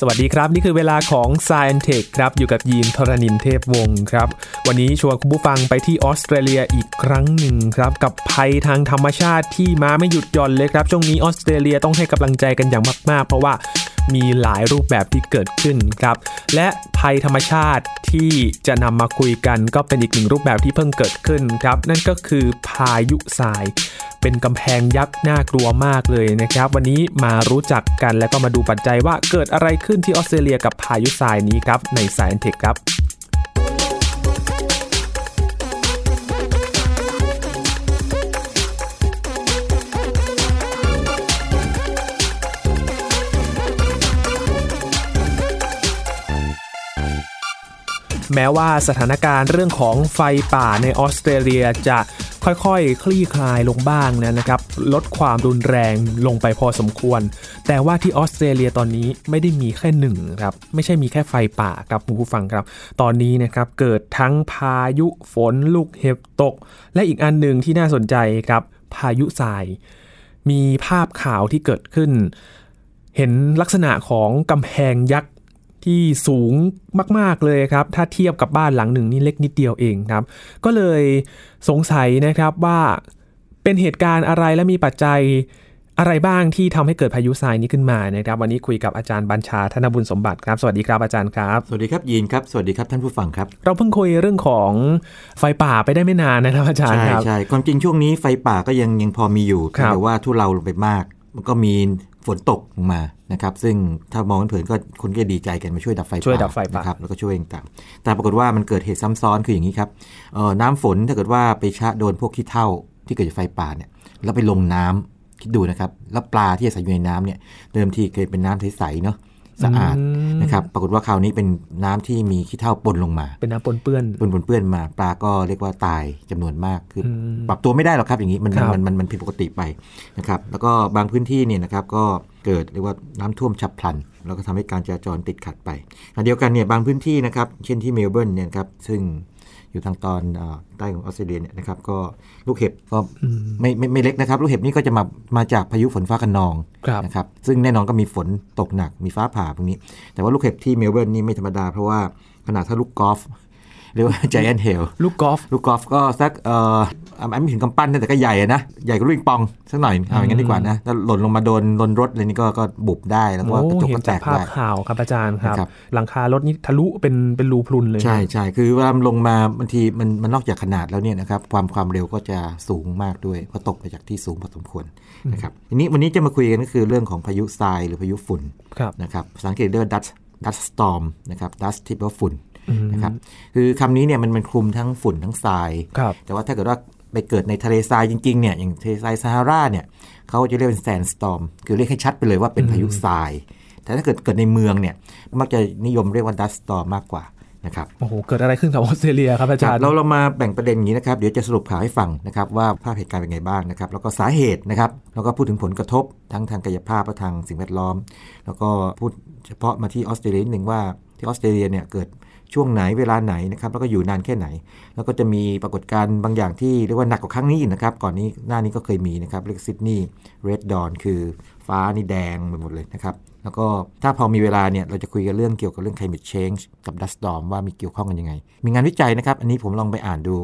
สวัสดีครับ นี่คือเวลาของ s ซ e n t e c h ครับอยู่กับยีนทรณินเทพวงศ์ครับ วันนี้ชวนคุณผู้ฟังไปที่ออสเตรเลียอีกครั้งหนึ่งครับ กับภัยทางธรรมชาติที่มาไม่หยุดหย่อนเลยครับ ช่วงนี้ออสเตรเลียต้องให้กำลังใจกันอย่างมากๆ เพราะว่า มีหลายรูปแบบที่เกิดขึ้นครับ และภัยธรรมชาติที่จะนำมาคุยกันก็เป็นอีกหนึ่งรูปแบบที่เพิ่งเกิดขึ้นครับ นั่นก็คือพายุทราย เป็นกำแพงยักษ์น่ากลัวมากเลยนะครับ วันนี้มารู้จักกันแล้วก็มาดูปัจจัยว่าเกิดอะไรขึ้นที่ออสเตรเลียกับพายุทรายนี้ครับในสายเทคครับ แม้ว่าสถานการณ์เรื่องของไฟป่าในออสเตรเลียจะค่อยๆคลี่คลายลงบ้างนะครับ ลดความรุนแรงลงไปพอสมควร แต่ว่าที่ออสเตรเลียตอนนี้ไม่ได้มีแค่หนึ่งครับ ไม่ใช่มีแค่ไฟป่าครับคุณผู้ฟังครับ ตอนนี้นะครับเกิดทั้งพายุฝนลูกเห็บตก และอีกอันหนึ่งที่น่าสนใจครับ พายุทราย มีภาพข่าวที่เกิดขึ้น เห็นลักษณะของกำแพงยักษ์ ที่สูงมาก ๆ เลยครับ ถ้าเทียบกับบ้านหลังหนึ่งนี่เล็กนิดเดียวเองครับ ก็เลยสงสัยนะครับว่าเป็นเหตุการณ์อะไรและมีปัจจัยอะไรบ้างที่ทำให้เกิดพายุทรายนี้ขึ้นมานะครับ วันนี้คุยกับอาจารย์บัญชาธนบุญสมบัติครับ สวัสดีครับอาจารย์ครับ สวัสดีครับยีนครับ สวัสดีครับท่านผู้ฟังครับ เราเพิ่งคุยเรื่องของไฟป่าไปได้ไม่นานนะครับอาจารย์ใช่ครับใช่ความจริงช่วงนี้ไฟป่าก็ยังยังพอมีอยู่ครับแต่ว่าทุเลาลงไปมาก มันก็มี ฝนตกลงมานะครับ ซึ่งถ้ามองเผินๆก็คนก็ดีใจกันมาช่วยดับไฟป่าช่วยดับไฟป่านะครับแล้วก็ช่วยต่างๆแต่ปรากฏว่ามันเกิดเหตุซ้ำซ้อนคืออย่างนี้ครับเอ่อน้ำฝนถ้าเกิดว่าไปชะโดนพวกขี้เถ้าที่เกิดจากไฟป่าเนี่ยแล้วไปลงน้ำคิดดูนะครับ แล้วปลาที่อาศัยอยู่ในน้ำเนี่ยเดิมทีเคยเป็นน้ำใสๆเนาะ สะอาดนะครับ ปรากฏว่าคราวนี้เป็นน้ำที่มีขี้เถ้าปนลงมา เป็นน้ำปนเปื้อนปนปนเปื้อนมาปลาก็เรียกว่าตายจำนวนมากคืออมปรับตัวไม่ได้หรอกครับอย่างนี้มันครับมันมันมันผิดปกติไปนะครับแล้วก็บางพื้นที่เนี่ยนะครับก็เกิดเรียกว่าน้ำท่วมฉับพลัน แล้วก็ทำให้การจราจรติดขัดไปอันเดียวกันเนี่ยบางพื้นที่นะครับเช่นที่เมลเบิร์นเนี่ยนะครับซึ่ง อยู่ทางตอนเออใต้ของออสเตรเลียเนี่ยนะครับก็ลูกเห็บก็ไม่ไม่ไม่เล็กนะครับ ลูกเห็บนี่ก็จะมามาจากพายุฝนฟ้าคะนองครับนะครับซึ่งแน่นอนก็มีฝนตกหนักมีฟ้าผ่าพวกนี้ แต่ว่าลูกเห็บที่เมลเบิร์นนี่ไม่ธรรมดาเพราะว่าขนาดถ้าลูกกอล์ฟ เรียกว่า giant hail ลูกกอล์ฟลูกกอล์ฟก็สักเอ่ออะไม่ถึงกำปั้นนะแต่ก็ใหญ่อะนะ ใหญ่กว่าลูกปิงปองสักหน่อยเอาอย่างนั้นดีกว่านะถ้าหล่นลงมาโดนโดนรถอะไรนี่ก็ก็บุบได้แล้วก็โอ้กระจกเห็ก็นแตจากกภาพได้ข่าวครับอาจารย์ครับนะครับ หลังคารถนี่ทะลุเป็นเป็นรูพรุนเลย ใช่ใช่คือเวลามันลงมาบางทีมันมันนอกจากขนาดแล้วเนี่ยนะครับความความเร็วก็จะสูงมากด้วยเพราะตกมาจากที่สูงพอสมควรนะครับทีนี้วันนี้จะมาคุยกันก็คือเรื่องของพายุทรายหรือพายุฝุ่นครับนะครับภาษาอังกฤษเรียกว่า dust dust storm นะครับ dust ที่แปลว่าฝุ่น นะครับคือคำนี้เนี่ยมันมันคลุมทั้งฝุ่นทั้งทรายครับแต่ว่าถ้าเกิดว่าไปเกิดในทะเลทรายจริงๆเนี่ยอย่างทะเลทรายซาฮาราเนี่ยเขาจะเรียกเป็นแซนสตอมคือเรียกให้ชัดไปเลยว่าเป็นพายุทราย แต่ถ้าเกิดเกิดในเมืองเนี่ยมักจะนิยมเรียกว่าดัสตอมมากกว่านะครับโอ้โห เกิดอะไรขึ้นกับออสเตรเลียครับอาจารย์ เราเรามาแบ่งประเด็นอย่างนี้นะครับ เดี๋ยวจะสรุปข่าวให้ฟังนะครับว่าภาพเหตุการณ์เป็นไงบ้างนะครับ แล้วก็สาเหตุนะครับ แล้วก็พูดถึงผลกระทบทั้งทางกายภาพและทางสิ่งแวดล้อม แล้วก็พูดเฉพาะมาที่ออสเตรเลียนิดหนึ่งว่าที่ออสเตรเลียเนี่ยเกิด ช่วงไหนเวลาไหนนะครับแล้วก็อยู่นานแค่ไหน แล้วก็จะมีปรากฏการณ์บางอย่างที่เรียกว่าหนักกว่าครั้งนี้นะครับ ก่อนนี้หน้านี้ก็เคยมีนะครับเรียกซิดนีย์ Red Dawn คือฟ้านี่แดงไปหมดเลยนะครับ แล้วก็ถ้าพอมีเวลาเนี่ยเราจะคุยกันเรื่องเกี่ยวกับเรื่อง climate change กับ dust storm ว่ามีเกี่ยวข้องกันยังไง มีงานวิจัยนะครับ อันนี้ผมลองไปอ่านดู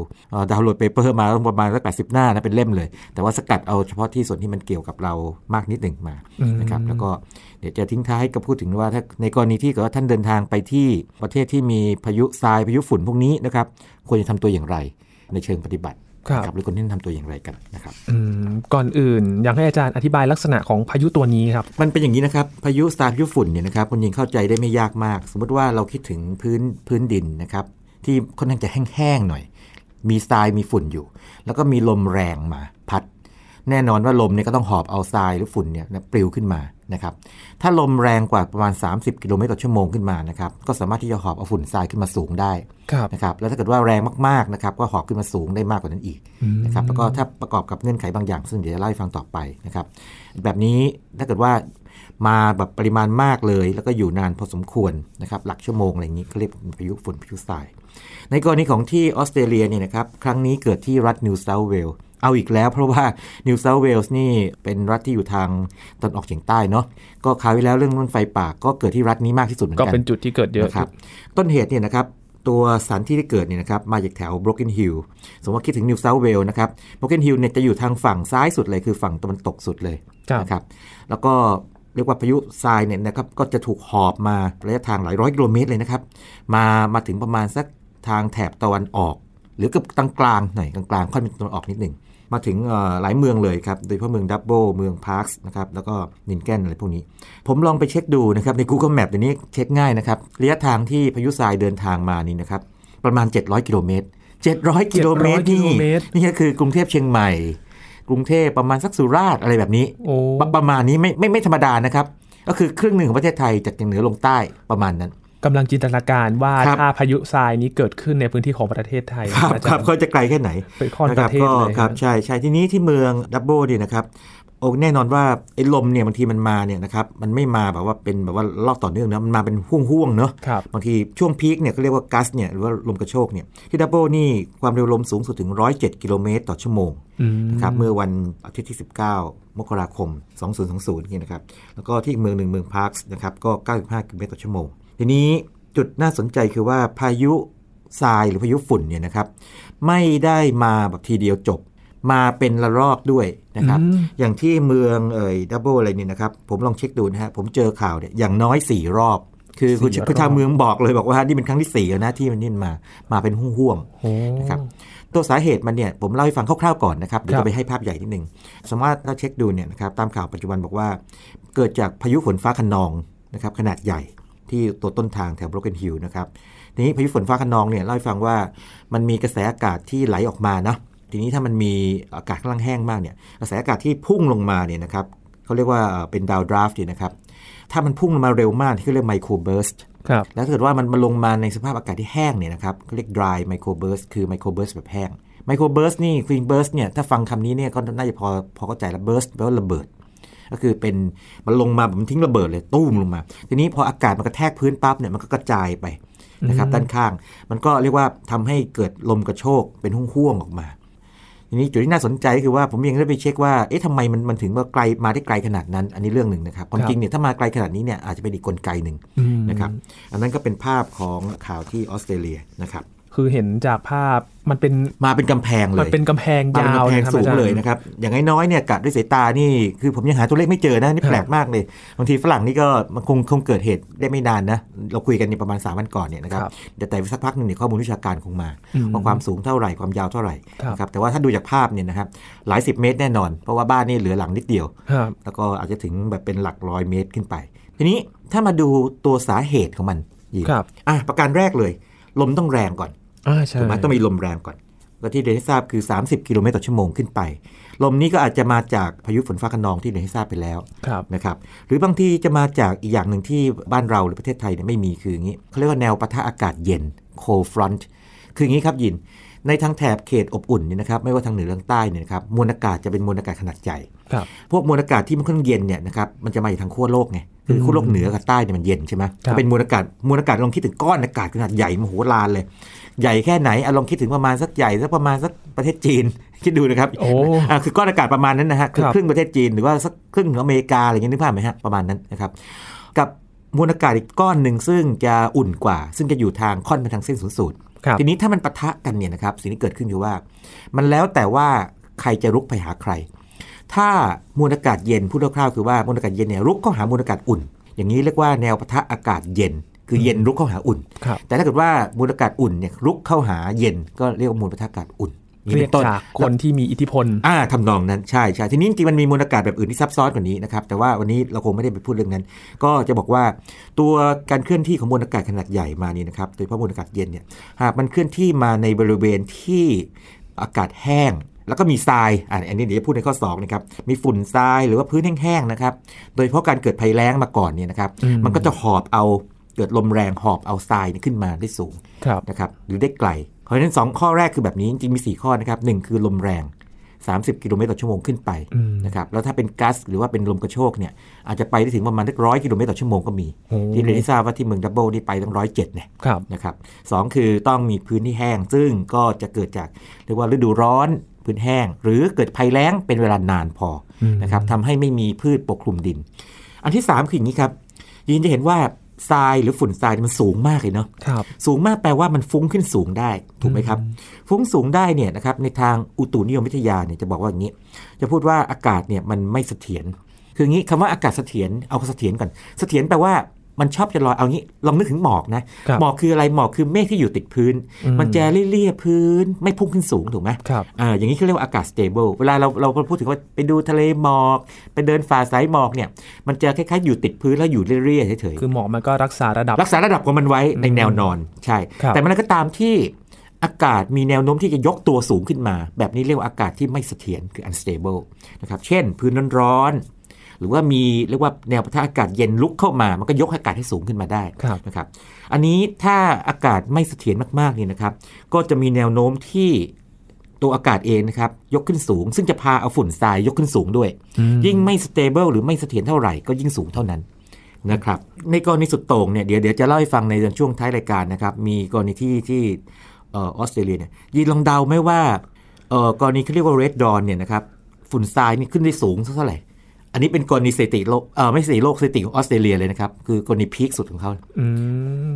ดาวน์โหลด paper มาประมาณสักแปดสิบหน้านะเป็นเล่มเลย แต่ว่าสกัดเอาเฉพาะที่ส่วนที่มันเกี่ยวกับเรามากนิดหนึ่งมานะครับแล้วก็เดี๋ยวจะทิ้งท้ายกับพูดถึงว่าถ้าในกรณีที่เกิดว่าท่านเดินทางไปที่ประเทศที่มีพายุทรายพายุฝุ่นพวกนี้นะครับควรจะทำตัวอย่างไรในเชิงปฏิบัติ ครับนะหรือคนที่ทำตัวอย่างไรกันนะครับอืมก่อนอื่นอยากให้อาจารย์อธิบายลักษณะของพายุตัวนี้ครับ มันเป็นอย่างนี้นะครับ พายุทรายพายุฝุ่นเนี่ยนะครับคนยิงเข้าใจได้ไม่ยากมาก สมมติว่าเราคิดถึงพื้นพื้นดินนะครับที่ค่อนข้างจะแห้งๆหน่อย มีทรายมีฝุ่นอยู่ แล้วก็มีลมแรงมาพัด แน่นอนว่าลมเนี่ยก็ต้องหอบเอาทรายหรือฝุ่นเนี่ยนะปลิวขึ้นมานะครับถ้าลมแรงกว่าประมาณ 30 กิโลเมตรต่อชั่วโมงขึ้นมานะครับก็สามารถที่จะหอบเอาฝุ่นทรายขึ้นมาสูงได้ครับนะครับแล้วถ้าเกิดว่าแรงมากๆนะครับก็หอบขึ้นมาสูงได้มากกว่านั้นอีกนะครับแล้วก็ถ้าประกอบกับเงื่อนไขบางอย่าง ซึ่งเดี๋ยวจะเล่าให้ฟังต่อไปนะครับแบบนี้ถ้าเกิดว่ามาแบบปริมาณมากเลย แล้วก็อยู่นานพอสมควรนะครับหลักชั่วโมงอะไรอย่างนี้เขาเรียกเป็นพายุฝุ่นพายุทราย ในกรณีของที่ออสเตรเลียเนี่ยนะครับครั้งนี้เกิดที่รัฐนิวเซาท์เวลส์ เอาอีกแล้ว เพราะว่านิวเซาท์เวลส์นี่เป็นรัฐที่อยู่ทางตอนออกเฉียงใต้เนาะก็คราวที่แล้วเรื่องเรื่องไฟป่าก็เกิดที่รัฐนี้มากที่สุดเหมือนก็กันเป็นจุดที่เกิดเยอะนะครับ ต้นเหตุเนี่ยนะครับตัวสถานที่ที่เกิดเนี่ยนะครับมาจากแถว Broken Hill สมมติว่าคิดถึง New South Wales นะครับ Broken Hill เนี่ยจะอยู่ทางฝั่งซ้ายสุดเลยคือฝั่งตะวันตกสุดเลยครับนะครับแล้วก็เรียกว่าพายุทรายเนี่ยนะครับก็จะถูกหอบมาระยะทางหลายร้อยกิโลเมตรเลยนะครับ มามาถึงประมาณสักทางแถบตะวันออก หรือกับกลางกลางๆหน่อยกลางกลางๆค่อยเป็นตะวันออกนิดหนึ่ง มาถึงเอ่อหลายเมืองเลยครับ โดยเฉพาะเมือง Dubbo เมืองพาร์คส์นะครับ แล้วก็นินแกนอะไรพวกนี้ ผมลองไปเช็คดูนะครับใน Google Map เดี๋ยวนี้เช็คง่ายนะครับ ระยะทางที่พายุทรายเดินทางมานี่นะครับ ประมาณ 700 กิโลเมตร 700 กิโลเมตร700กินี่โลเมตรนี่ก็คือกรุงเทพเชียงใหม่ กรุงเทพประมาณสักสุราษฎร์อะไรแบบนี้โอ้ประประมาณนี้ไม่ไม่ไม่ธรรมดานะครับ ก็คือครึ่งหนึ่งของประเทศไทยจากเหนือลงใต้ประมาณนั้น กำลังจินตนาการว่าครับถ้าพายุทรายนี้เกิดขึ้นในพื้นที่ของประเทศไทยครับอาคจารัรบย์เขาจะไกลแค่ไหนเป็นข้อนนะปครับระเทศก็เลยครับใช่ใช่ทีนี้ที่เมืองดับเบิลเนี่ยนะครับโอ้แน่นอนว่าไอ้ลมเนี่ยบางทีมันมาเนี่ยนะครับมันไม่มาแบบว่าเป็นแบบว่าลอกต่อเนื่องนะมันมาเป็นห่วงๆเนาะครับบางทีช่วงพีคเนี่ยก็เรียกว่ากัสเนี่ยหรือว่าลมกระโชกเนี่ยที่ Dubbo นี่ความเร็วลมสูงสุดถึง 107 กิโลเมตรต่อชั่วโมงอืมนะครับเมื่อวันอาทิตย์ที่ 19 มกราคม 2020นี่นะครับแล้วก็ที่อีกเมืองหนึ่งเมืองพาร์คส์นะครับก็ 95 กิโลเมตรต่อชั่วโมง ทีนี้จุดน่าสนใจคือว่าพายุทรายหรือพายุฝุ่นเนี่ยนะครับ ไม่ได้มาแบบทีเดียวจบ มาเป็นระลอกด้วยนะครับอืมอย่างที่เมืองเอ่ย Dubbo อะไรเนี่ยนะครับ ผมลองเช็คดูนะฮะผมเจอข่าวเนี่ยอย่างน้อย 4 รอบ คือคุณสี่รอบคือชาวเมืองบอกเลยบอกว่านี่เป็นครั้งที่สี่แล้วนะที่มันนี่มามาเป็นห่วงๆโอ้นะครับตัวสาเหตุมันเนี่ยผมเล่าให้ฟังคร่าวๆก่อนนะครับเดี๋ยวครับจะไปให้ภาพใหญ่นิดนึงสมมติว่าถ้าเช็คดูเนี่ยนะครับตามข่าวปัจจุบันบอกว่า เกิดจากพายุฝนฟ้าคะนองนะครับขนาดใหญ่ ที่ตัวต้นทางแถว Broken Hill นะครับทีนี้พายุฝนฟ้าคะนองเนี่ยเล่าให้ฟังว่ามันมีกระแสอากาศที่ไหลออกมานะทีนี้ถ้ามันมีอากาศกำลังแห้งมากเนี่ยกระแสอากาศที่พุ่งลงมาเนี่ยนะครับเขาเรียกว่าเอ่อเป็นดาวดราฟต์เนี่ยนะครับถ้ามันพุ่งลงมาเร็วมากที่เขาเรียกไมโครเบิร์สครับแล้วถ้าเกิดว่ามันมาลงมาในสภาพอากาศที่แห้งเนี่ยนะครับเขาเรียก dry microburst คือ microburst แบบแห้ง microburst นี่ clean burst เนี่ยถ้าฟังคำนี้เนี่ยก็น่าจะพอพอเข้าใจแล้ว burst แปลว่าระเบิด ก็คือเป็นมันลงมาแบบมันทิ้งระเบิดเลยตู้มลงมา ทีนี้พออากาศมันกระแทกพื้นปั๊บเนี่ยมันก็กระจายไปนะครับด้านข้าง มันก็เรียกว่าทำให้เกิดลมกระโชกเป็นห่วงๆออกมาทีนี้จุดที่น่าสนใจก็คือว่าผมยังได้ไปเช็คว่าเอ๊ะทำไมมันมันถึงว่าไกลมาได้ไกลขนาดนั้น อันนี้เรื่องหนึ่งนะครับความครับจริงเนี่ยถ้ามาไกลขนาดนี้เนี่ยอาจจะเป็นอีกกลไกหนึ่งอืมนะครับอันนั้นก็เป็นภาพของข่าวที่ออสเตรเลียนะครับ คือเห็นจากภาพมันเป็นมาเป็นกำแพงเลมันยเป็นกำแพงมาเป็นยาวกำแพงนะครับสูงอาจารเลยนะครับ อย่างน้อยๆเนี่ยกัดด้วยสายตานี่คือผมยังหาตัวเลขไม่เจอนะนี่แปลกมากเลยบางทีฝรั่งนี่ก็มันคงคงเกิดเหตุได้ไม่นานนะ เราคุยกันในประมาณ3วันก่อนเนี่ยนะครับครับแต่แต่สักพักหนึ่งเนี่ยข้อมูลวิชาการคงมาอืมว่าความสูงเท่าไหร่ความยาวเท่าไหร่ครับนะครับแต่ว่าถ้าดูจากภาพเนี่ยนะครับหลายสิบเมตรแน่นอน เพราะว่าบ้านนี่เหลือหลังนิดเดียวครับแล้วก็อาจจะถึงแบบเป็นหลักร้อยเมตรขึ้นไป ทีนี้ถ้ามาดูตัวสาเหตุของมันยิงครับอะประการแรกเลย ลมต้องแรงก่อนอ่าใช่ ถูกไหมต้องมีลมแรงก่อนแล้วที่เรียนให้ทราบคือ 30 กิโลเมตรต่อชั่วโมงขึ้นไป ลมนี้ก็อาจจะมาจากพายุฝนฟ้าคะนองที่เรียนให้ทราบไปแล้วครับนะครับหรือบางทีจะมาจากอีกอย่างหนึ่งที่บ้านเราหรือประเทศไทยเนี่ยไม่มีคืออย่างนี้เขาเรียกว่าแนวปะทะอากาศเย็น cold front คืออย่างนี้ครับยิน ในทางแถบเขตอบอุ่นเนี่ยนะครับไม่ว่าทางเหนือทางใต้เนี่ยนะครับมวลอากาศจะเป็นมวลอากาศขนาดใหญ่ครับพวกมวลอากาศที่มันค่อนข้างเย็นเนี่ยนะครับมันจะมาจากทางขั้วโลกไงคือขั้วโลกเหนือกับใต้เนี่ยมันเย็นใช่ไหมครับถ้าเป็นมวลอากาศมวลอากาศลองคิดถึงก้อนอากาศขนาดใหญ่มโหฬารเลย ใหญ่แค่ไหนอะลองคิดถึงประมาณสักใหญ่สักประมาณสักประเทศจีนคิดดูนะครับโอ้อ่าคือก้อนอากาศประมาณนั้นนะฮะคือครับครึ่งประเทศจีนหรือว่าสักครึ่งของอเมริกาอะไรอย่างนี้นึกภาพไหมฮะประมาณนั้นนะครับกับมวลอากาศอีกก้อนหนึ่งซึ่งจะอุ่นกว่า ซึ่งจะอยู่ทางค่อนไปทางเส้นศูนย์สูตรครับ ทีนี้ถ้ามันปะทะกันเนี่ยนะครับสิ่งที่เกิดขึ้นคือว่า มันแล้วแต่ว่าใครจะรุกไปหาใคร ถ้ามวลอากาศเย็นพูดคร่าวๆคือว่ามวลอากาศเย็นเนี่ยรุกเข้าหามวลอากาศอุ่น อย่างนี้เรียกว่าแนวปะทะอากาศเย็น คือเย็นรุกเข้าหาอุ่นครับแต่ถ้าเกิดว่ามวลอากาศอุ่นเนี่ยรุกเข้าหาเย็นก็เรียกว่ามวลปะทะอากาศอุ่นอย่าง เรีนี้ยกเป็นต้นจากคนที่มีอิทธิพลอ่าทำนองนั้นใช่ใช่ทีนี้จริงๆมันมีมวลอากาศแบบอื่นที่ซับซ้อนกว่านี้นะครับแต่ว่าวันนี้เราคงไม่ได้ไปพูดเรื่องนั้น ก็จะบอกว่าตัวการเคลื่อนที่ของมวลอากาศขนาดใหญ่มานี่นะครับโดยเฉพาะมวลอากาศเย็นเนี่ยหากมันเคลื่อนที่มาในบริเวณที่อากาศแห้งแล้วก็มีทรายอ่าอันนี้เดี๋ยวจะพูดในข้อ2นะครับ มีฝุ่นทรายหรือว่าพื้นแห้งๆนะครับ โดยเฉพาะการเกิดภัยแล้งมาก่อนเนี่ยนะครับอืมมันก็จะหอบเอาเกิดลมแรงหอบเอาทรายเนี่ยขึ้นมาได้สูงครับนะครับ หรือได้ไกลเพ ราะฉะนั้น 2 ข้อแรกคือแบบนี้จริงๆมี 4 ข้อนะครับหนึ่งคือลมแรง 30 กิโลเมตรต่อชั่วโมงขึ้นไปอืมนะครับแล้วถ้าเป็นก๊าซหรือว่าเป็นลมกระโชกเนี่ยอาจจะไปได้ถึงประมาณสักร้อยกิโลเมตรต่อชั่วโมงก็มีโอ้ที่เรียนให้ทราบว่าที่เมืองดับเบิลนี่ไปตั้งร้อยเจ็ดเนี่ยครับนะครับสองคือต้องมีพื้นที่แห้ง ซึ่งก็จะเกิดจากเรียกว่าฤดูร้อนพื้นแห้ง หรือเกิดภัยแล้งเป็นเวลานานพออมนะครับทำให้ไม่มีพืชปกคลุมดิน อันที่3คืออย่างนี้ครับยินจะเห็นว่า ทรายหรือฝุ่นทรายมันสูงมากเลยเนาะครับสูงมากแปลว่ามันฟุ้งขึ้นสูงได้ถูกไหมครับ ฟุ้งสูงได้เนี่ยนะครับในทางอุตุนิยมวิทยาเนี่ยจะบอกว่าอย่างนี้ จะพูดว่าอากาศเนี่ยมันไม่เสถียรคืออย่างนี้คำว่าอากาศเสถียรเอาเสถียรก่อนเสถียรแปลว่า มันชอบจะลอยเอางี้ลองนึกถึงหมอกนะครับหมอกคืออะไรหมอกคือเมฆที่อยู่ติดพื้นอืมมันจะเลี่ยๆพื้นไม่พุ่งขึ้นสูงถูกไหมครับอ่าอย่างนี้เขาเรียกว่าอากาศ stable เวลาเราเราพูดถึงว่าไปดูทะเลหมอกไปเดินฝ่าสายหมอกเนี่ยมันจะคล้ายๆอยู่ติดพื้นแล้วอยู่เรื่อยๆเฉยๆคือหมอกมันก็รักษาระดับ รักษาระดับของมันไว้ในแนวนอนใช่ครับแต่มันก็ตามที่อากาศมีแนวโน้มที่จะยกตัวสูงขึ้นมา แบบนี้เรียกว่าอากาศที่ไม่เสถียรคือ unstable นะครับ เช่น พื้นร้อนๆ หรือว่ามีเรียกว่าแนวปะทะอากาศเย็นลุกเข้ามา มันก็ยกอากาศให้สูงขึ้นมาได้ครับนะครับ อันนี้ถ้าอากาศไม่เสถียรมากๆเนี่ยนะครับ ก็จะมีแนวโน้มที่ตัวอากาศเองนะครับยกขึ้นสูง ซึ่งจะพาเอาฝุ่นทรายยกขึ้นสูงด้วยอืมยิ่งไม่ stable หรือไม่เสถียรเท่าไหร่ก็ยิ่งสูงเท่านั้นนะครับในกรณีสุดโต่งเนี่ยเดี๋ยวเดี๋ยวจะเล่าให้ฟังในช่วงท้ายรายการนะครับ มีกรณีที่ที่เออออสเตรเลียเนี่ยยีนลองเดาไหมว่าเออกรณีที่เรียกว่า red dawn เนี่ยนะครับฝุ่นทรายนี่ขึ้นได้สูงสักเท่าไหร่ อันนี้เป็นกรณีสถิติโลกเออไม่สถิติโลกสถิติของออสเตรเลียเลยนะครับ คือกรณีพีคสุดของเขาอืม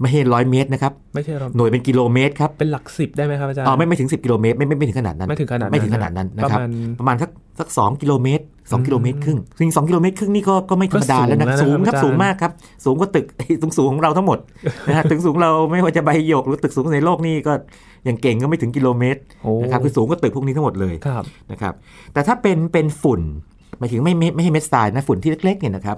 ไม่ใช่ร้อยเมตรนะครับไม่ใช่เราหน่วยเป็นกิโลเมตรครับเป็นหลักสิบได้ไหมครับอาจารย์อ๋อไม่ไม่ถึง 10 กิโลเมตรไม่ไม่ไม่ถึงขนาดนั้นไม่ถึงขนาดนั้นไม่ถึงขนาดนั้นนะครับประมาณประมาณสักสักสองกิโลเมตรสองกิโลเมตรครึ่งซึ่งสองกิโลเมตรครึ่งนี่ก็ก็ไม่ธรรมดาแล้วนะก็สูสูงงแล้วนะครับครับสูงอาจารย์มากครับ สูงกว่าตึกสูงสูงของเราทั้งหมดนะฮะตึกสูงเราไม่ว่าจะใบหยกหรือตึกสูงในโลกนี่ก็อย่างเก่งก็ไม่ถึงกิโลเมตรโอ้นะครับคือสูงกว่าตึกพวกนี้ทั้งหมดเลยครับนะครับแต่ถ้าเป็นเป็นฝุ่น หมายถึงไม่ไม่ไม่ใช่เม็ดทรายนะฝุ่นที่เล็กๆเนี่ยนะครับ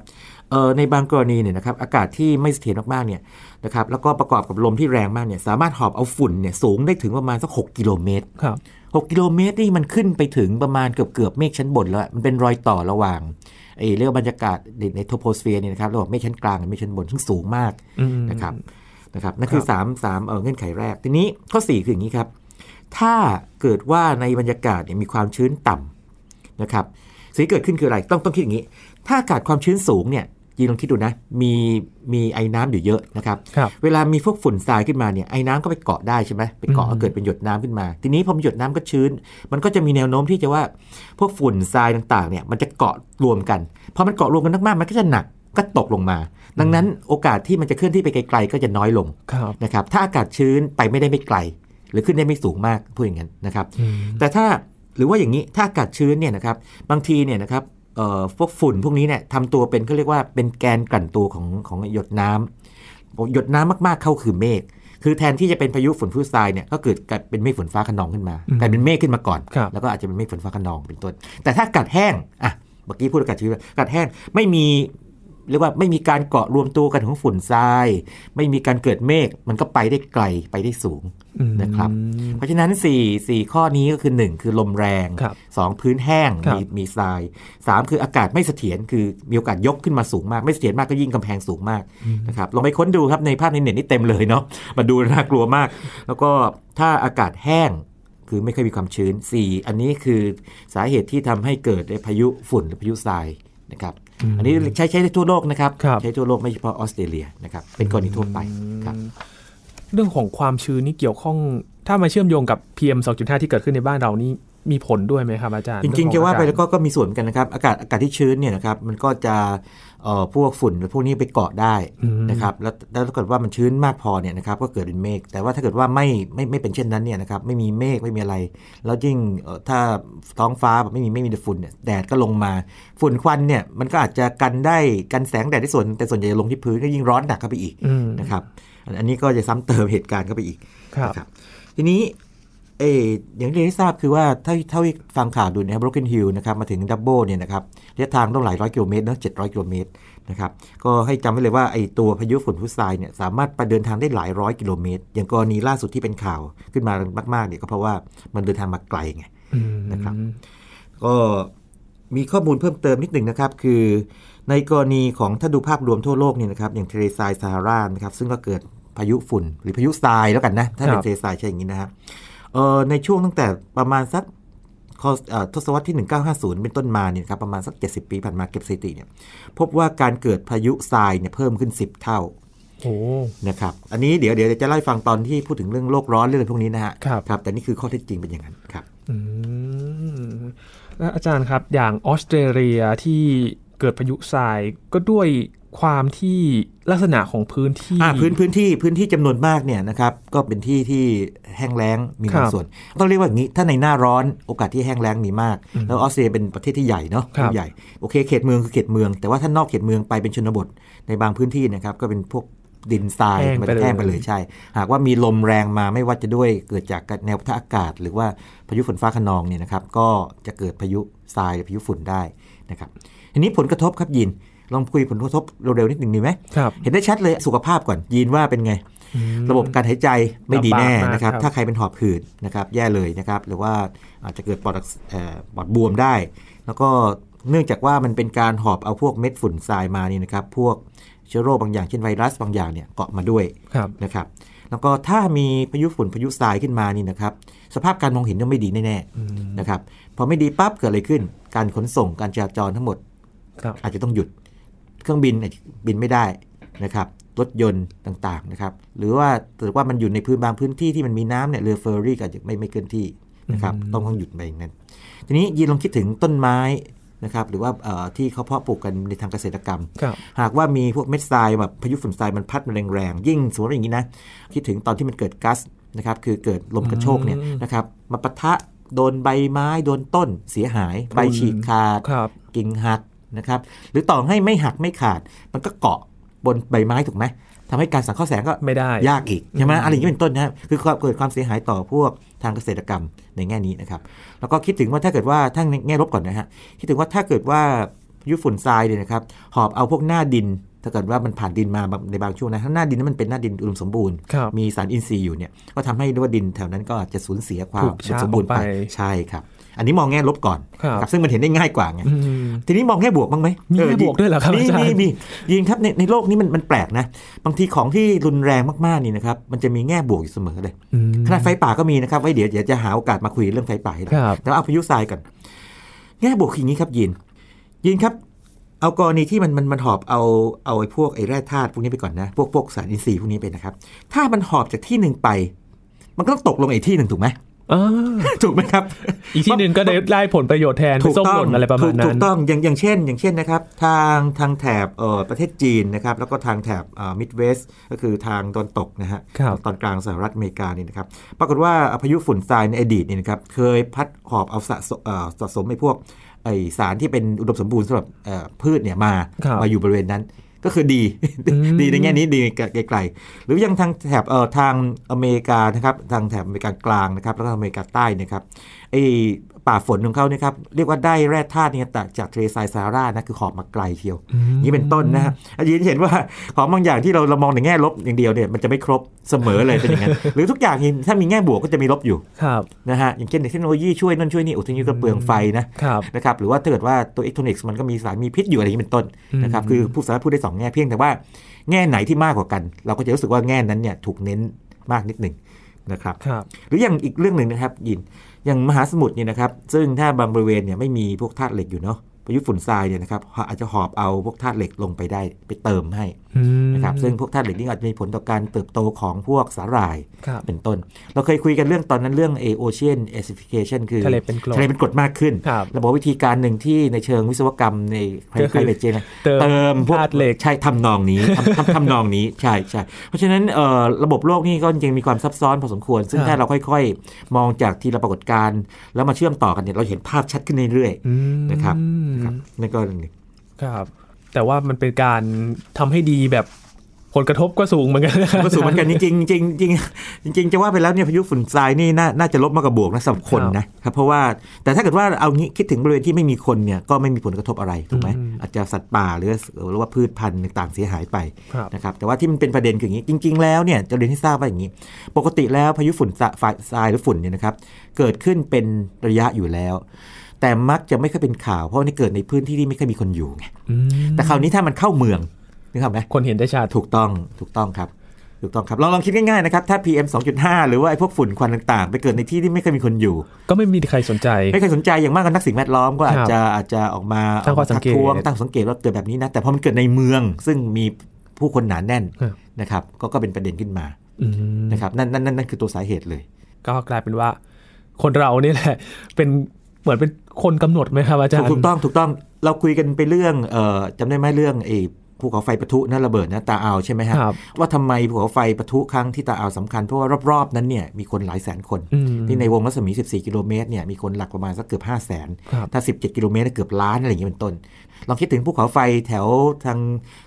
เออในบางกรณีเนี่ยนะครับอากาศที่ไม่เสถียรมากๆเนี่ยนะครับแล้วก็ประกอบกับลมที่แรงมากเนี่ยสามารถหอบเอาฝุ่นเนี่ยสูงได้ถึงประมาณสัก 6 กิโลเมตรครับ6กิโลเมตรนี่มันขึ้นไปถึงประมาณเกือบเกือบๆเมฆชั้นบนแล้ว มันเป็นรอยต่อระหว่างไอ้เรียกว่าบรรยากาศในในโทโพสเฟียร์เนี่ยนะครับระหว่างเมฆชั้นกลางกับเมฆชั้นบนซึ่งสูงมากอืมนะครับนะครับนั่นคือครับ3 3เออเงื่อนไขแรก ทีนี้ข้อ 4 คืออย่างนี้ครับ ถ้าเกิดว่าในบรรยากาศเนี่ยมีความชื้นต่ำนะครับ สิ่งที่เกิดขึ้นคืออะไรต้องต้องคิดอย่างนี้ ถ้าอากาศความชื้นสูงเนี่ยยีนลองคิดดูนะมีมีไอ้น้ำอยู่เยอะนะครับครับเวลามีพวกฝุ่นทรายขึ้นมาเนี่ยไอ้น้ำก็ไปเกาะได้ใช่ไหมไปเกาะอืมเกิดเป็นหยดน้ำขึ้นมา ทีนี้พอมีหยดน้ำก็ชื้น มันก็จะมีแนวโน้มที่จะว่าพวกฝุ่นทรายต่างๆเนี่ยมันจะเกาะรวมกันพอมันเกาะรวมกันมากๆมันก็จะหนักก็ตกลงมา ดังนั้นโอกาสที่มันจะเคลื่อนที่ไปไกลๆก็จะน้อยลงครับนะครับถ้าอากาศชื้นไปไม่ได้ไม่ไกล หรือขึ้นได้ไม่สูงมากพูดอย่างนั้นนะครับอืมแต่ถ้า หรือว่าอย่างนี้ถ้าอากาศชื้นเนี่ยนะครับบางทีเนี่ยนะครับเอ่อพวกฝุ่นพวกนี้เนี่ยทำตัวเป็นเขาเรียกว่าเป็นแกนกลั่นตัวของของหยดน้ำหยดน้ำมากๆเข้าคือเมฆคือแทนที่จะเป็นพายุฝนผู้ทรายเนี่ยก็เกิดกลายเป็นเมฆฝนฟ้าขนองขึ้นมาอืมกลายเป็นเมฆขึ้นมาก่อนครับแล้วก็อาจจะเป็นเมฆฝนฟ้าขนองเป็นต้น แต่ถ้าอากาศแห้งอะเมื่อกี้พูดอากาศชื้นอากาศแห้งไม่มี เรียกว่าไม่มีการเกาะรวมตัวกันของฝุ่นทราย ไม่มีการเกิดเมฆมันก็ไปได้ไกลไปได้สูงอืมนะครับ เพราะฉะนั้น 4 4 ข้อนี้ก็คือ 1 คือลมแรงครับ2พื้นแห้งครับมีมีทราย 3 คืออากาศไม่เสถียรคือมีโอกาสยกขึ้นมาสูงมาก ไม่เสถียรมากก็ยิ่งกำแพงสูงมากนะครับลองไปค้นดูครับในภาพในเน็ตนี่เต็มเลยเนาะมาดูน่ากลัวมาก แล้วก็ถ้าอากาศแห้งคือไม่ค่อยมีความชื้น 4 อันนี้คือสาเหตุที่ทำให้เกิดพายุฝุ่นหรือพายุทรายนะครับ อืมอันนี้ใช้ใช้ได้ทั่วโลกนะครับครับ ใช้ทั่วโลกไม่เฉพาะออสเตรเลียนะครับเป็นกรณีทั่วไปครับเรื่องของความชื้นนี่เกี่ยวข้อง ถ้ามาเชื่อมโยงกับ PM 2.5 ที่เกิดขึ้นในบ้านเรานี่มีผลด้วยไหมครับอาจารย์ จริงๆเอจะขอว่าไปอแล้วก็ก็มีส่วนเหมือนกันนะครับ อากาศอากาศที่ชื้นเนี่ยนะครับมันก็จะเอ่อ พวกฝุ่นหรือพวกนี้ไปเกาะได้อืมนะครับแล้วแล้วถ้าเกิดว่ามันชื้นมากพอเนี่ยนะครับก็เกิดเป็นเมฆแต่ว่าถ้าเกิดว่าไม่ไม่ไม่เป็นเช่นนั้นเนี่ยนะครับไม่มีเมฆไม่มีอะไร แล้วยิ่งเอ่อถ้าท้องฟ้าแบบไม่มีไม่มีแต่ฝุ่นเนี่ยแดดก็ลงมาฝุ่นควันเนี่ยมันก็อาจจะกันได้กันแสงแดดได้ส่วน แต่ส่วนใหญ่จะลงที่พื้นก็ยิ่งร้อนหนักเข้าไปอีกอืมนะครับอันอันนี้ก็จะซ้ำเติมเหตุการณ์เข้าไปอีกครับนะครับทีนี้ เอออย่างที่เรียนให้ทราบคือว่าเท่าเท่าที่ฟังข่าวดูนะครับ Broken Hill นะครับมาถึง Dubbo เนี่ยนะครับระยะทางต้องหลายร้อยกิโลเมตรเนอะ700กิโลเมตรนะครับก็ให้จำไว้เลยว่าไอตัวพายุฝุ่นผู้ทรายเนี่ยสามารถไปเดินทางได้หลายร้อยกิโลเมตร อย่างกรณีล่าสุดที่เป็นข่าวขึ้นมามากๆเนี่ยก็เพราะว่ามันเดินทางมาไกลไงอืมนะครับก็มีข้อมูลเพิ่มเติมนิดหนึ่งนะครับ คือในกรณีของถ้าดูภาพรวมทั่วโลกเนี่ยนะครับอย่างทะเลทรายซาฮารานะครับซึ่งก็เกิดพายุฝุ่นหรือพายุทรายแล้วกันนะถ้าเป็นทะเลทรายใช่อย่างนี้นะครับเอ่อ ในช่วงตั้งแต่ประมาณสักคศเอ่อทศวรรษที่ 1950 เป็นต้นมาเนี่ยครับประมาณสัก 70 ปีผ่านมาเก็บสถิติเนี่ยพบว่าการเกิดพายุทรายเนี่ยเพิ่มขึ้น 10 เท่าโอ้นะครับอันนี้เดี๋ยวเดี๋ยวจะเล่าให้ฟังตอนที่พูดถึงเรื่องโลกร้อนเรื่องพวกนี้นะฮะครับครับแต่นี่คือข้อเท็จจริงเป็นอย่างนั้นครับอืมแล้วอาจารย์ครับอย่างออสเตรเลียที่เกิดพายุทรายก็ด้วย ความที่ลักษณะของพื้นที่อ่าพื้นพื้นที่พื้นที่จำนวนมากเนี่ยนะครับก็เป็นที่ที่แห้งแล้งมีครับบางส่วน ต้องเรียกว่าอย่างนี้ถ้าในหน้าร้อนโอกาสที่แห้งแล้งมีมาก แล้วออสเตรเลียเป็นประเทศที่ใหญ่เนาะครับใหญ่โอเคเขตเมืองคือเขตเมือง แต่ว่าถ้านอกเขตเมืองไปเป็นชนบทในบางพื้นที่นะครับก็เป็นพวกดินทรายแห้งมันไปเลยแห้งไปเลยใช่ หากว่ามีลมแรงมาไม่ว่าจะด้วยเกิดจากแนวปะทะอากาศ หรือว่าพายุฝนฟ้าขนองเนี่ยนะครับก็จะเกิดพายุทรายหรือพายุฝุ่นได้นะครับทีนี้ผลกระทบครับยิน ลองคุยผลกระทบเร็วๆนิดหนึ่งดีไหมครับเห็นได้ชัดเลยสุขภาพก่อนยีนว่าเป็นไง ระบบการหายใจไม่ดีแน่ลำบากมากนะครับครับ ถ้าใครเป็นหอบหืดนะครับ แย่เลยนะครับ หรือว่าอาจจะเกิดปอดอักเสเอ่อปอดบวมได้ แล้วก็เนื่องจากว่ามันเป็นการหอบเอาพวกเม็ดฝุ่นทรายมานี่นะครับ พวกเชื้อโรคบางอย่างเช่นไวรัสบางอย่างเนี่ยเกาะมาด้วยครับนะครับ แล้วก็ถ้ามีพายุฝุ่นพายุทรายขึ้นมานี่นะครับ สภาพการมองเห็นก็ไม่ดีแน่ๆนะครับ พอไม่ดีปั๊บเกิดอะไรขึ้น การขนส่งการจราจรทั้งหมดครับอาจจะต้องหยุด เครื่องบินอาจจะบินไม่ได้นะครับรถยนต์ต่างๆนะครับหรือว่าถือว่ามันอยู่ในพื้นบางพื้นที่ที่มันมีน้ำเนี่ยเรือเฟอร์รี่ก็อาจจะไม่ไม่เคลื่อนที่นะครับต้องต้องหยุดไปอย่างนั้น ทีนี้ยีนลองคิดถึงต้นไม้นะครับหรือว่าเอ่อที่เขาเพาะปลูกกันในทางเกษตรกรรมครับหากว่ามีพวกเม็ดทรายแบบพายุฝุ่นทรายมันพัดมาแรงๆยิ่งสมมติว่าอย่างนี้นะคิดถึงตอนที่มันเกิดก๊าซนะครับคือเกิดลมกระโชกเนี่ยนะครับมาปะทะโดนใบไม้โดนต้นเสียหาย ใบฉีกขาดครับกิ่งหัก นะครับหรือต่อให้ไม่หักไม่ขาด มันก็เกาะบนใบไม้ถูกไหมทำให้การสังเคราะห์แสงก็ไม่ได้ยากอีกใช่ไหมอะไรอย่างนี้เป็นต้นนะครับคือความเกิดความเสียหายต่อพวกทางเกษตรกรรมในแง่นี้นะครับแล้วก็คิดถึงว่าถ้าเกิดว่าทั้งในแง่ลบก่อนนะฮะคิดถึงว่าถ้าเกิดว่าพายุฝุ่นทรายเนี่ยนะครับหอบเอาพวกหน้าดิน ถ้าเกิดว่ามันผ่านดินมาในบางช่วงนะถ้าหน้าดินนั้นมันเป็นหน้าดินอุดมสมบูรณ์ครับมีสารอินทรีย์อยู่เนี่ยก็ทำให้ว่าดินแถวนั้นก็อาจจะสูญเสียความถูกอุดมสมบูรณ์ไปช้าลงไปใช่ครับ อันนี้มองแง่ลบก่อนครับซึ่งมันเห็นได้ง่ายกว่าไงอืมทีนี้มองแง่บวกบ้างไหมมีเออแง่บวกด้วยเหรอครับมีอาจารย์มีมียิงครับในในโลกนี้มันมันแปลกนะบางทีของที่รุนแรงมากๆนี่นะครับมันจะมีแง่บวกอยู่เสมอเลยอืมขนาดไฟป่าก็มีนะครับไว้เดี๋ยวเดี๋ยวจะหาโอกาสมาคุยเรื่องไฟป่าให้ได้ครับแต่ว่าเอาพายุทรายก่อนแง่บวกคืออย่างนี้ครับยินยินครับเอากรณีที่มันมันมันหอบเอาเอาไอ้พวกไอ้แร่ธาตุพวกนี้ไปก่อนนะพวกพวกสารอินทรีย์พวกนี้ไปนะครับ ถ้ามันหอบจากที่หนึ่งไป มันก็ต้องตกลงอีกที่หนึ่งถูกไหมอ่า ถูกไหมครับ อีกที่หนึ่งก็ได้ได้ผลประโยชน์แทนถูกส้มต้หองล่นอะไรประมาณถูกนั้ถูนกต้องอย่างอย่างเช่น อย่างเช่นนะครับ ทางทางแถบเอ่อประเทศจีนนะครับ แล้วก็ทางแถบมิดเวสก็คือทางตอนตกนะฮะครับตอนกลางสหรัฐอเมริกานี่นะครับ ปรากฏว่าพายุฝุ่นทรายในอดีตเนี่ยนะครับ เคยพัดหอบเอาสะสมเอ่อสะสมไอ้พวกไอสารที่เป็นอุดมสมบูรณ์สำหรับเอ่อพืชเนี่ยมาครับมาอยู่บริเวณนั้น ก็คือดี ดีในแง่นี้ดีไกลๆหรือยังทางแถบเอ่อทางอเมริกานะครับทางแถบอเมริกากลางนะครับแล้วก็อเมริกาใต้นะครับไอ้ ป่าฝนของเขาเนี่ยครับเรียกว่าได้แร่ธาตุเนี่ยจากจากทะเลทรายซาฮารานะคือหอบมาไกลเทียว นี่เป็นต้นนะฮะอาจารย์เห็นว่าของบางอย่างที่เราเรามองในแง่ลบอย่างเดียวเนี่ยมันจะไม่ครบเสมอเลยเป็นอย่างนั้นหรือทุกอย่างถ้ามีแง่บวกก็จะมีลบอยู่ครับนะฮะอย่างเช่นเทคโนโลยีช่วยนั่นช่วยนี่อุทยุก็เปลืองไฟนะครับนะครับหรือว่าถ้าเกิดว่าตัวอิเล็กทรอนิกส์มันก็มีสารมีพิษอยู่อะไรอย่างนี้เป็นต้นนะครับคือผู้สามารถพูดได้สองแง่เพียงแต่ว่าแง่ไหนที่มากกว่ากัน เราก็จะรู้สึกว่าแง่นั้นเนี่ยถูกเน้นมากนิดหนึ่งนะครับครับหรืออย่างอีกเรื่องหนึ่งนะครับยิน อย่างมหาสมุทรเนี่ยนะครับ ซึ่งถ้าบางบริเวณเนี่ยไม่มีพวกธาตุเหล็กอยู่เนาะพายุฝุ่นทรายเนี่ยนะครับอาจจะหอบเอาพวกธาตุเหล็กลงไปได้ไปเติมให้ นะครับซึ่งพวกธาตุเหล็กนี่อาจจะมีผลต่อการเติบโตของพวกสาหร่ายครับเป็นต้น เราเคยคุยกันเรื่องตอนนั้นเรื่องเอ ocean acidification คือทะเลเป็นกรดทะเลเป็นกรดมากขึ้นครับเราบอกวิธีการหนึ่งที่ในเชิงวิศวกรรมใน climate engineering ก็คือเติมเติมพวกธาตุเหล็กใช่ทำนองนี้ทำทำทำนองนี้ใช่ใช่เพราะฉะนั้นเอ่อระบบโลกนี่ก็จริงๆมีความซับซ้อนพอสมควร ซึ่งครับถ้าเราค่อยๆ มองจากทีละปรากฏการณ์แล้วมาเชื่อมต่อกันเนี่ยเราเห็นภาพชัดขึ้นเรื่อยอืมนะครับๆครับนั่นก็เรื่องหนึ่งครับ แต่ว่ามันเป็นการทำให้ดีแบบผลกระทบก็สูงเหมือนกันนะครับก็สูงเหมือนกันจริงๆจริงๆจริงๆจริงๆจะว่าไปแล้วเนี่ยพายุฝุ่นทรายนี่น่าน่าจะลบมากกว่าบวกนะสำหรับคนนะครับเพราะว่าแต่ถ้าเกิดว่าเอางี้คิดถึงบริเวณที่ไม่มีคนเนี่ยก็ไม่มีผลกระทบอะไรถูกไหมอืมอาจจะสัตว์ป่าหรือหรือว่าพืชพันธุ์ต่างๆเสียหายไปครับนะครับแต่ว่าที่มันเป็นประเด็นคืออย่างนี้จริง ๆ แล้วเนี่ยจะเรียนให้ทราบว่าอย่างนี้ ปกติแล้วพายุฝุ่นทรายหรือฝุ่นเนี่ยนะครับเกิดขึ้นเป็นระยะอยู่แล้ว แต่มักจะไม่ค่อยเป็นข่าว เพราะว่านี่เกิดในพื้นที่ที่ไม่ค่อยมีคนอยู่ไงอืมแต่คราวนี้ถ้ามันเข้าเมืองนึกออกไหมคนเห็นได้ชัดถูกต้องถูกต้องครับถูกต้องครับลองลองคิดง่ายๆนะครับถ้า PM 2.5 หรือว่าไอ้พวกฝุ่นควันต่างๆ ไปเกิดในที่ที่ไม่เคยมีคนอยู่ ก็ไม่มีใครสนใจ ไม่เคยสนใจอย่างมากก็นักสิ่งแวดล้อมก็อาจจะอาจจะออกมาตั้งข้อสังเกตทัท้วงตั้งสังเกตว่าเกิดแบบนี้นะแต่พอมันเกิดในเมืองซึ่งมีผู้คนหนาแน่นครับนะครับก็ก็เป็นประเด็นขึ้นมาอืมนะครับนั่นนั่นนั่นนั่นคือตัวสาเหตุเลย ก็กลายเป็นว่า คนเรานี่แหละเป็น เหมือนเป็นคนกำหนดไหมครับอาจารย์ ถูกต้องถูกต้องเราคุยกันไปเรื่องเอ่อจำได้ไหมเรื่องไอ้ภูเขาไฟปะทุนั่นระเบิดนะตาอาวใช่ไหมฮะครับว่าทำไมภูเขาไฟปะทุครั้งที่ตาอาวสำคัญเพราะว่ารอบๆนั้นเนี่ยมีคนหลายแสนคนอืมที่ในวงรัศมี 14 กิโลเมตรเนี่ยมีคนหลักประมาณสักเกือบ 5 0 0 0 0นครับถ้า 17 กิโลเมตรเกือบล้านอะไรอย่างเงี้ยเป็นต้นลองคิดถึงภูเขาไฟแถวทาง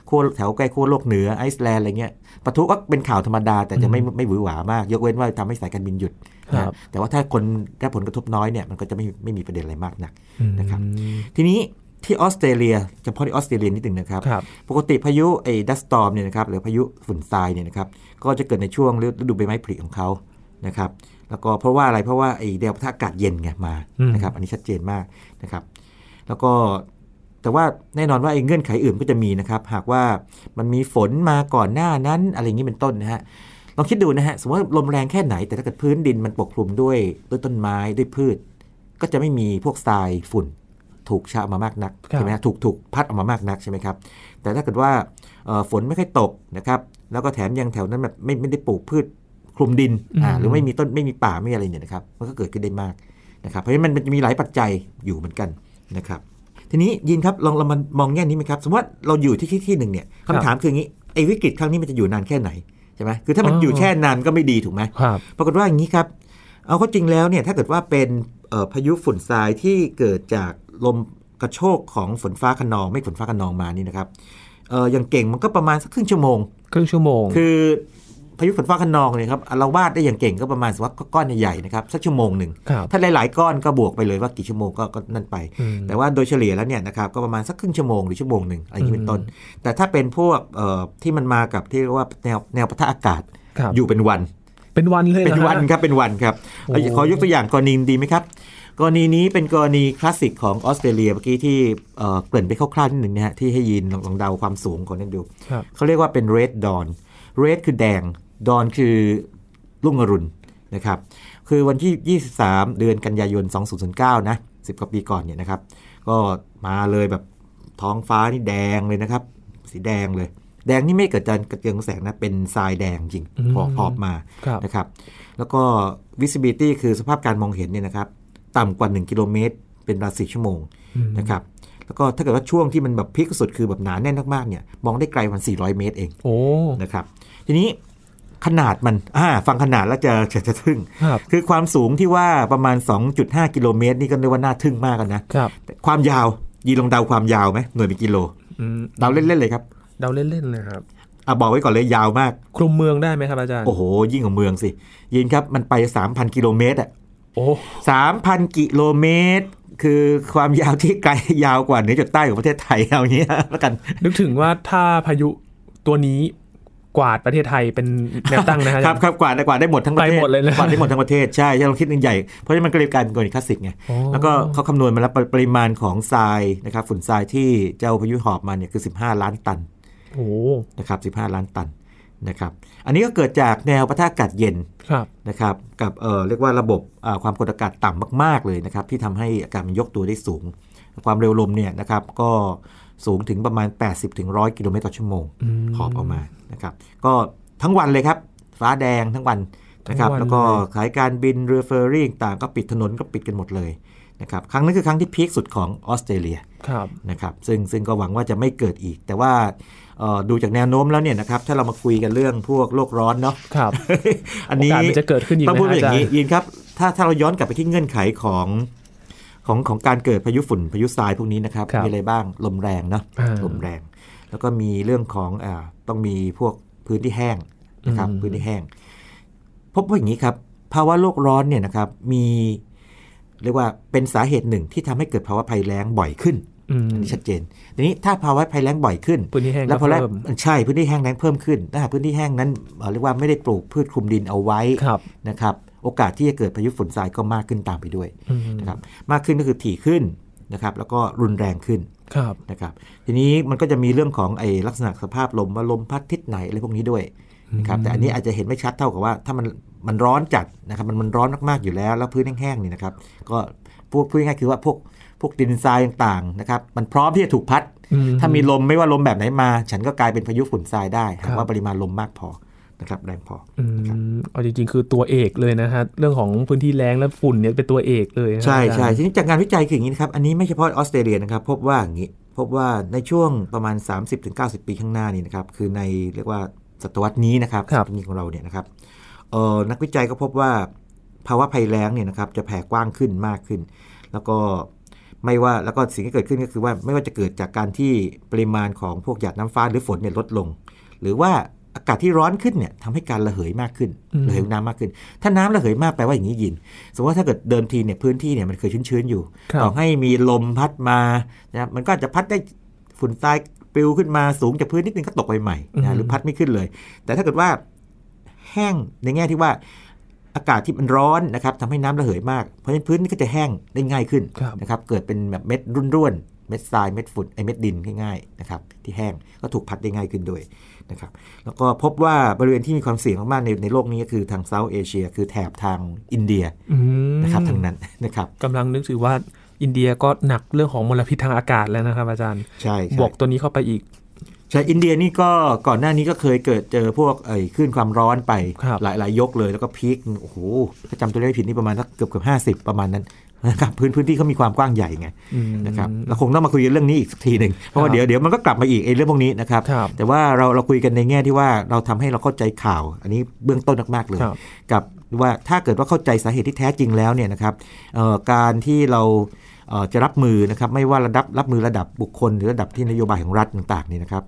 ขั้วแถวใกล้ขั้วโลกเหนือไอซ์แลนด์อะไรเงี้ย ปะทุก็เป็นข่าวธรรมดา แต่จะไม่ไม่หวือหวามาก ยกเว้นว่าทำให้สายการบินหยุดครันะบแต่ว่าถ้าคนได้ผลกระทบน้อยเนี่ยมันก็จะไม่ไม่มีประเด็นอะไรมากนักนะครับอืมทีนี้ที่ออสเตรเลียเฉพาะที่ออสเตรเลียนิดหนึ่งนะครับครับ ปกติพายุไอ้ดัสตอมเนี่ยนะครับหรือพายุฝุ่นทรายเนี่ยนะครับก็จะเกิดในช่วงฤดูใบไม้ผลิของเขานะครับแล้วก็เพราะว่าอะไรเพราะว่าไอ้แนวปะทะอากาศเย็นไงมาอืมนะครับอันนี้ชัดเจนมากนะครับแล้วก็ แต่ว่าแน่นอนว่าไอ้เงื่อนไขอื่นก็จะมีนะครับ หากว่ามันมีฝนมาก่อนหน้านั้นอะไรอย่างนี้เป็นต้นนะฮะลองคิดดูนะฮะสมมติว่าลมแรงแค่ไหน แต่ถ้าเกิดพื้นดินมันปกคลุมด้วยด้วยต้นไม้ด้วยพืช ก็จะไม่มีพวกทรายฝุ่น ถูกชะออกมามากนักครับใช่ไหมฮะถูกถูกพัดออกมามากนักใช่ไหมครับแต่ถ้าเกิดว่าเอ่อฝนไม่ค่อยตกนะครับแล้วก็แถมยังแถวนั้นแบบไม่ไม่ได้ปลูกพืชคลุมดินอ่าอืมหรือไม่มีต้นไม่มีป่าไม่มีอะไรเนี่ยนะครับมันก็เกิดขึ้นได้มากนะครับเพราะฉะนั้นมันจะมีหลายปัจจัยอยู่เหมือนกันนะครับ ทีนี้ยินครับลองเรามามองแง่นี้ไหมครับ สมมติว่าเราอยู่ที่ที่ที่หนึ่งเนี่ยคำถามคืออย่างนี้ไอ้วิกฤตครั้งนี้มันจะอยู่นานแค่ไหนใช่ไหมคือถ้ามันอยู่แช่นานก็ไม่ดีถูกไหมครับปรากฏว่าอย่างนี้ครับเอาเข้าจริงแล้วเนี่ยถ้าเกิดว่าเป็นเอ่อพายุฝุ่นทรายที่เกิดจากลมกระโชกของฝนฟ้าคะนอง ไม่ฝนฟ้าคะนองมานี่นะครับเอออย่างเก่งมันก็ประมาณสักครึ่งชั่วโมง ครึ่งชั่วโมง คือ พายุฝนฟ้าคะนองเนี่ยครับเราวาดได้อย่างเก่งก็ประมาณสักว่าก้อนใหญ่ๆนะครับสักชั่วโมงหนึ่งครับถ้าหลายๆก้อนก็บวกไปเลยว่ากี่ชั่วโมงก็ก็นั่นไปอืมแต่ว่าโดยเฉลี่ยแล้วเนี่ยนะครับก็ประมาณสักครึ่งชั่วโมงหรือชั่วโมงหนึ่งอะไรอย่างนี้เป็นต้น แต่ถ้าเป็นพวกเอ่อที่มันมากับที่เรียกว่าแนวแนวปะทะอากาศครับอยู่เป็นวัน เป็นวันเลยหรเป็อนฮะวันครับเป็นวันครับโอ้โหขอยกตัวอย่างกรณีดีไหมครับกรณีนี้เป็นกรณีคลาสสิกของออสเตรเลียเมื่อกี้ที่เอ่อเกริ่นไปคร่าวๆนิดหนึ่งนะฮะที่ให้ยินลองลองเดาความสูงก่อนให้ดูครับเขาเรียกว่าเป็น red dawn red คือแดง dawn คือรุ่งอรุณนะครับ คือวันที่ 23 เดือนกันยายน 2009 นะ 10 กว่าปีก่อนเนี่ยนะครับ ก็มาเลยแบบท้องฟ้านี่แดงเลยนะครับ สีแดงเลย แดงนี่ไม่เกิดจากกระเจืองแสงนะ เป็นทรายแดงจริงอืมหอบหอบมาครับนะครับ แล้วก็ visibility คือสภาพการมองเห็นเนี่ยนะครับ ต่ำกว่า 1 กิโลเมตร เป็นเวลา4ชั่วโมงอืมนะครับแล้วก็ถ้าเกิดว่าช่วงที่มันแบบพีคสุดคือแบบหนาแน่นมากๆเนี่ยมองได้ไกลมัน 400 เมตรเองโอ้นะครับ ทีนี้ ขนาดมันอ่าฟังขนาดแล้วจะจะจะทึ่งครับคือความสูงที่ว่าประมาณ 2.5 กิโลเมตร นี่ก็เรียกว่าน่าทึ่งมากกันนะครับแต่ความยาวยีลองเดาความยาวไหมหน่วยเป็นกิโลอืมเดาเล่นๆเลยครับเดาเล่นๆเลยครับอะบอกไว้ก่อนเลยยาวมาก คลุมเมืองได้ไหมครับอาจารย์โอ้โห ยิ่งกว่าเมืองสิ ยินครับมันไป 3,000 กิโลเมตรอะโอ้3,000กิโลเมตร คือความยาวที่ไกลยาวกว่าเหนือจดใต้ของประเทศไทยเอาอย่างนี้แล้วกัน นึกถึงว่าถ้าพายุตัวนี้ กวาดประเทศไทยเป็นแนวตั้งนะฮะครับครับกว่าได้กว่าได้หมดทั้งประเทศไปหมดเลยนะกว่าได้หมดทั้งประเทศใช่ใช่เราคิดเป็นใหญ่เพราะฉะนั้นมันก็เลยกลายเป็นกรณีคลาสสิกไงโอ้แล้วก็เขาคำนวณมาแล้วปริปริมาณของทรายนะครับฝุ่นทรายที่เจ้าพายุหอบมาเนี่ยคือ 15 ล้านตันโอ้นะครับ 15 ล้านตันนะครับอันนี้ก็เกิดจากแนวปะทะอากาศเย็นครับนะครับกับเอ่อเรียกว่าระบบอ่าความกดอากาศต่ำมาก ๆ เลยนะครับที่ทำให้อากาศมันยกตัวได้สูง ความเร็วลมเนี่ยนะครับก็ สูงถึงประมาณ 80-100ถึง100 กิโลเมตรต่อชั่วโมงอืมหอบออกมานะครับก็ทั้งวันเลยครับ ฟ้าแดงทั้งวันนะครับทั้งวันแล้วก็เลยขายการบินเรือเฟอร์รี่ต่างๆก็ปิดถนนก็ปิดกันหมดเลยนะครับครั้งนั้นคือครั้งที่พีคสุดของออสเตรเลียครับนะครับซึ่งซึ่งก็หวังว่าจะไม่เกิดอีก แต่ว่าเอ่อดูจากแนวโน้มแล้วเนี่ยนะครับถ้าเรามาคุยกันเรื่องพวกโลกร้อนเนาะครับ อันนี้โอกาสมันจะเกิดขึ้นอีกต้องไหมพูดฮะว่าอย่างนี้อาจารย์ยินครับถ้าถ้าเราย้อนกลับไปที่เงื่อนไขของ ของของการเกิดพายุฝุ่นพายุทรายพวกนี้นะครับครับมีอะไรบ้างลมแรงเนาะอ่าลมแรง แล้วก็มีเรื่องของอ่าต้องมีพวกพื้นที่แห้งนะครับอืมพื้นที่แห้ง พบว่าอย่างนี้ครับภาวะโลกร้อนเนี่ยนะครับมีเรียกว่าเป็นสาเหตุหนึ่งที่ทำให้เกิดภาวะภัยแล้งบ่อยขึ้นอืมอันนี้ชัดเจนทีนี้ถ้าภาวะภัยแล้งบ่อยขึ้นพื้นที่แห้งแล้วก็พอแรกเพิ่มใช่พื้นที่แห้งแล้งเพิ่มขึ้นถ้าหากพื้นที่แห้งนั้นเอ่อเรียกว่าไม่ได้ปลูกพืชคลุมดินเอาไว้ครับนะครับ โอกาสที่จะเกิดพายุฝนทรายก็มากขึ้นตามไปด้วยอืมนะครับมากขึ้นก็คือถี่ขึ้นนะครับแล้วก็รุนแรงขึ้นครับนะครับทีนี้มันก็จะมีเรื่องของไอ้ลักษณะสภาพลมว่าลมพัดทิศไหนอะไรพวกนี้ด้วยนะครับแต่อันนี้อาจจะเห็นไม่ชัดเท่ากับว่าถ้ามันมันร้อนจัดนะครับมันมันร้อนมากๆอยู่แล้ว แล้วพื้นแห้งๆนี่นะครับก็พูดพูดง่ายๆคือว่าพวกพวกดินทรายต่างๆนะครับมันพร้อมที่จะถูกพัดอืถ้ามีลมไม่ว่าลมแบบไหนมา ฉันก็กลายเป็นพายุฝุ่นทรายได้หาครักบว่าปริมาณลมมากพอ นะครับแรงพออืมเอาจริง ๆ คือตัวเอกเลยนะฮะเรื่องของพื้นที่แรงและฝุ่นเนี่ยเป็นตัวเอกเลยนะใช่อาจารย์ใช่ทีนี้จากงานวิจัยคืออย่างนี้นะครับอันนี้ไม่เฉพาะออสเตรเลียนะครับพบว่าอย่างนี้พบว่าในช่วงประมาณ 30-90 ปีข้างหน้านี่นะครับคือในเรียกว่าศตวรรษนี้นะครับครับศตวรรษนี้ของเราเนี่ยนะครับเออนักวิจัยก็พบว่าภาวะภัยแล้งเนี่ยนะครับจะแผ่กว้างขึ้นมากขึ้น แล้วก็ไม่ว่าแล้วก็สิ่งที่เกิดขึ้นก็คือว่าไม่ว่าจะเกิดจากการที่ปริมาณของพวกหยาดน้ำฟ้าหรือฝนเนี่ยลดลง หรือว่า อากาศที่ร้อนขึ้นเนี่ยทำให้การระเหยมากขึ้นอืมระเหยน้ำมากขึ้น ถ้าน้ำระเหยมากแปลว่าอย่างนี้ยิน สมมติว่าถ้าเกิดเดิมทีเนี่ยพื้นที่เนี่ยมันเคยชื้นๆอยู่ครับต่อให้มีลมพัดมานะครับมันก็อาจจะพัดได้ฝุ่นทรายปลิวขึ้นมาสูงจากพื้นนิดนึงก็ตกไปใหม่อืนะมหรือพัดไม่ขึ้นเลย แต่ถ้าเกิดว่าแห้งในแง่ที่ว่าอากาศที่มันร้อนนะครับทำให้น้ำระเหยมาก เพราะฉะนั้นพื้นนี่ก็จะแห้งได้ง่ายขึ้นครับนะครับเกิดเป็นแบบเม็ดร่วนๆเม็ดทรายเม็ดฝุ่นไอเม็ดดินง่ายๆนะครับที่แห้งก็ถูกพัดได้ง่ายขึ้นด้วย นะครับแล้วก็พบว่าบริเวณที่มีความเสี่ยงมากๆในในโลกนี้ก็คือทางเซาท์เอเชีย คือแถบทางอินเดียอืมนะครับทางนั้นนะครับกำลังนึกถึงว่าอินเดียก็หนักเรื่องของมลพิษทางอากาศแล้วนะครับอาจารย์ใช่ใช่บวกตัวนี้เข้าไปอีกใช่อินเดียนี่ก็ก่อนหน้านี้ก็เคยเกิดเจอพวกไอ้คลื่นความร้อนไปครับหลายหลายยกเลยแล้วก็พีคโอ้โหถ้าจำตัวเลขไม่ผิดนี่ประมาณสักเกือบเกือบห้าสิบประมาณนั้น นะครับพื้นพื้นที่เขามีความกว้างใหญ่ไงอืมนะครับเราคงต้องมาคุยกันเรื่องนี้อีกสักทีหนึ่งเพราะว่าครับเดี๋ยวเดี๋ยวมันก็กลับมาอีกไอ้เรื่องพวกนี้นะครับครับแต่ว่าเราเราคุยกันในแง่ที่ว่าเราทำให้เราเข้าใจข่าว อันนี้เบื้องต้นมากๆเลยครับกับว่าถ้าเกิดว่าเข้าใจสาเหตุที่แท้จริงแล้วเนี่ยนะครับเอ่อการที่เราเอ่อจะรับมือนะครับไม่ว่าระดับรับมือระดับบุคคล หรือระดับที่นโยบายของรัฐต่างๆเนี่ยนะครับ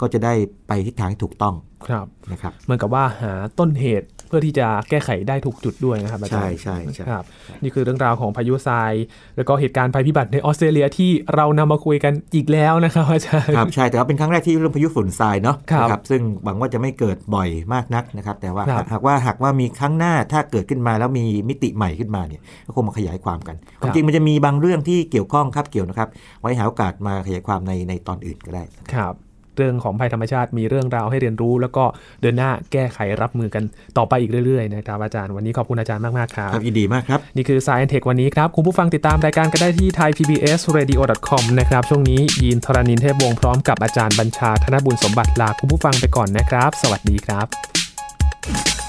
ก็จะได้ไปทิศทางที่ถูกต้องครับนะครับเหมือนกับว่าหาต้นเหตุ เพื่อที่จะแก้ไขได้ถูกจุดด้วยนะครับอาจารใช่ย์ใช่ใช่ครับนี่คือเรื่องราวของพายุทราย แล้วก็เหตุการณ์ภัยพิบัติในออสเตรเลียที่เรานำมาคุยกันอีกแล้วนะครับอาจารย์ครับใช่แต่ว่าเป็นครั้งแรกที่เรื่องพายุฝุ่นทรายเนาะครับนะซึ่งหวังว่าจะไม่เกิดบ่อยมากนักนะครับ แต่ว่าครับหากว่าหากว่ามีครั้งหน้าถ้าเกิดขึ้นมาแล้วมีมิติใหม่ขึ้นมาเนี่ยก็คงมาขยายความกันความจริงมันจะมีบางเรื่องที่เกี่ยวข้องครับเกี่ยวนะครับ ไว้หาโอกาสมาขยายความในในตอนอื่นก็ได้ครับ เรื่องของภัยธรรมชาติมีเรื่องราวให้เรียนรู้ แล้วก็เดินหน้าแก้ไขรับมือกันต่อไปอีกเรื่อยๆนะครับอาจารย์วันนี้ขอบคุณอาจารย์มากๆครับครับยินดีมากครับ นี่คือ Science Tech วันนี้ครับ คุณผู้ฟังติดตามรายการกันได้ที่ thaipbsradio.com นะครับช่วงนี้ยีนทรณินเทพวงศ์พร้อมกับอาจารย์บัญชาธนบุญสมบัติลาคุณผู้ฟังไปก่อนนะครับ สวัสดีครับ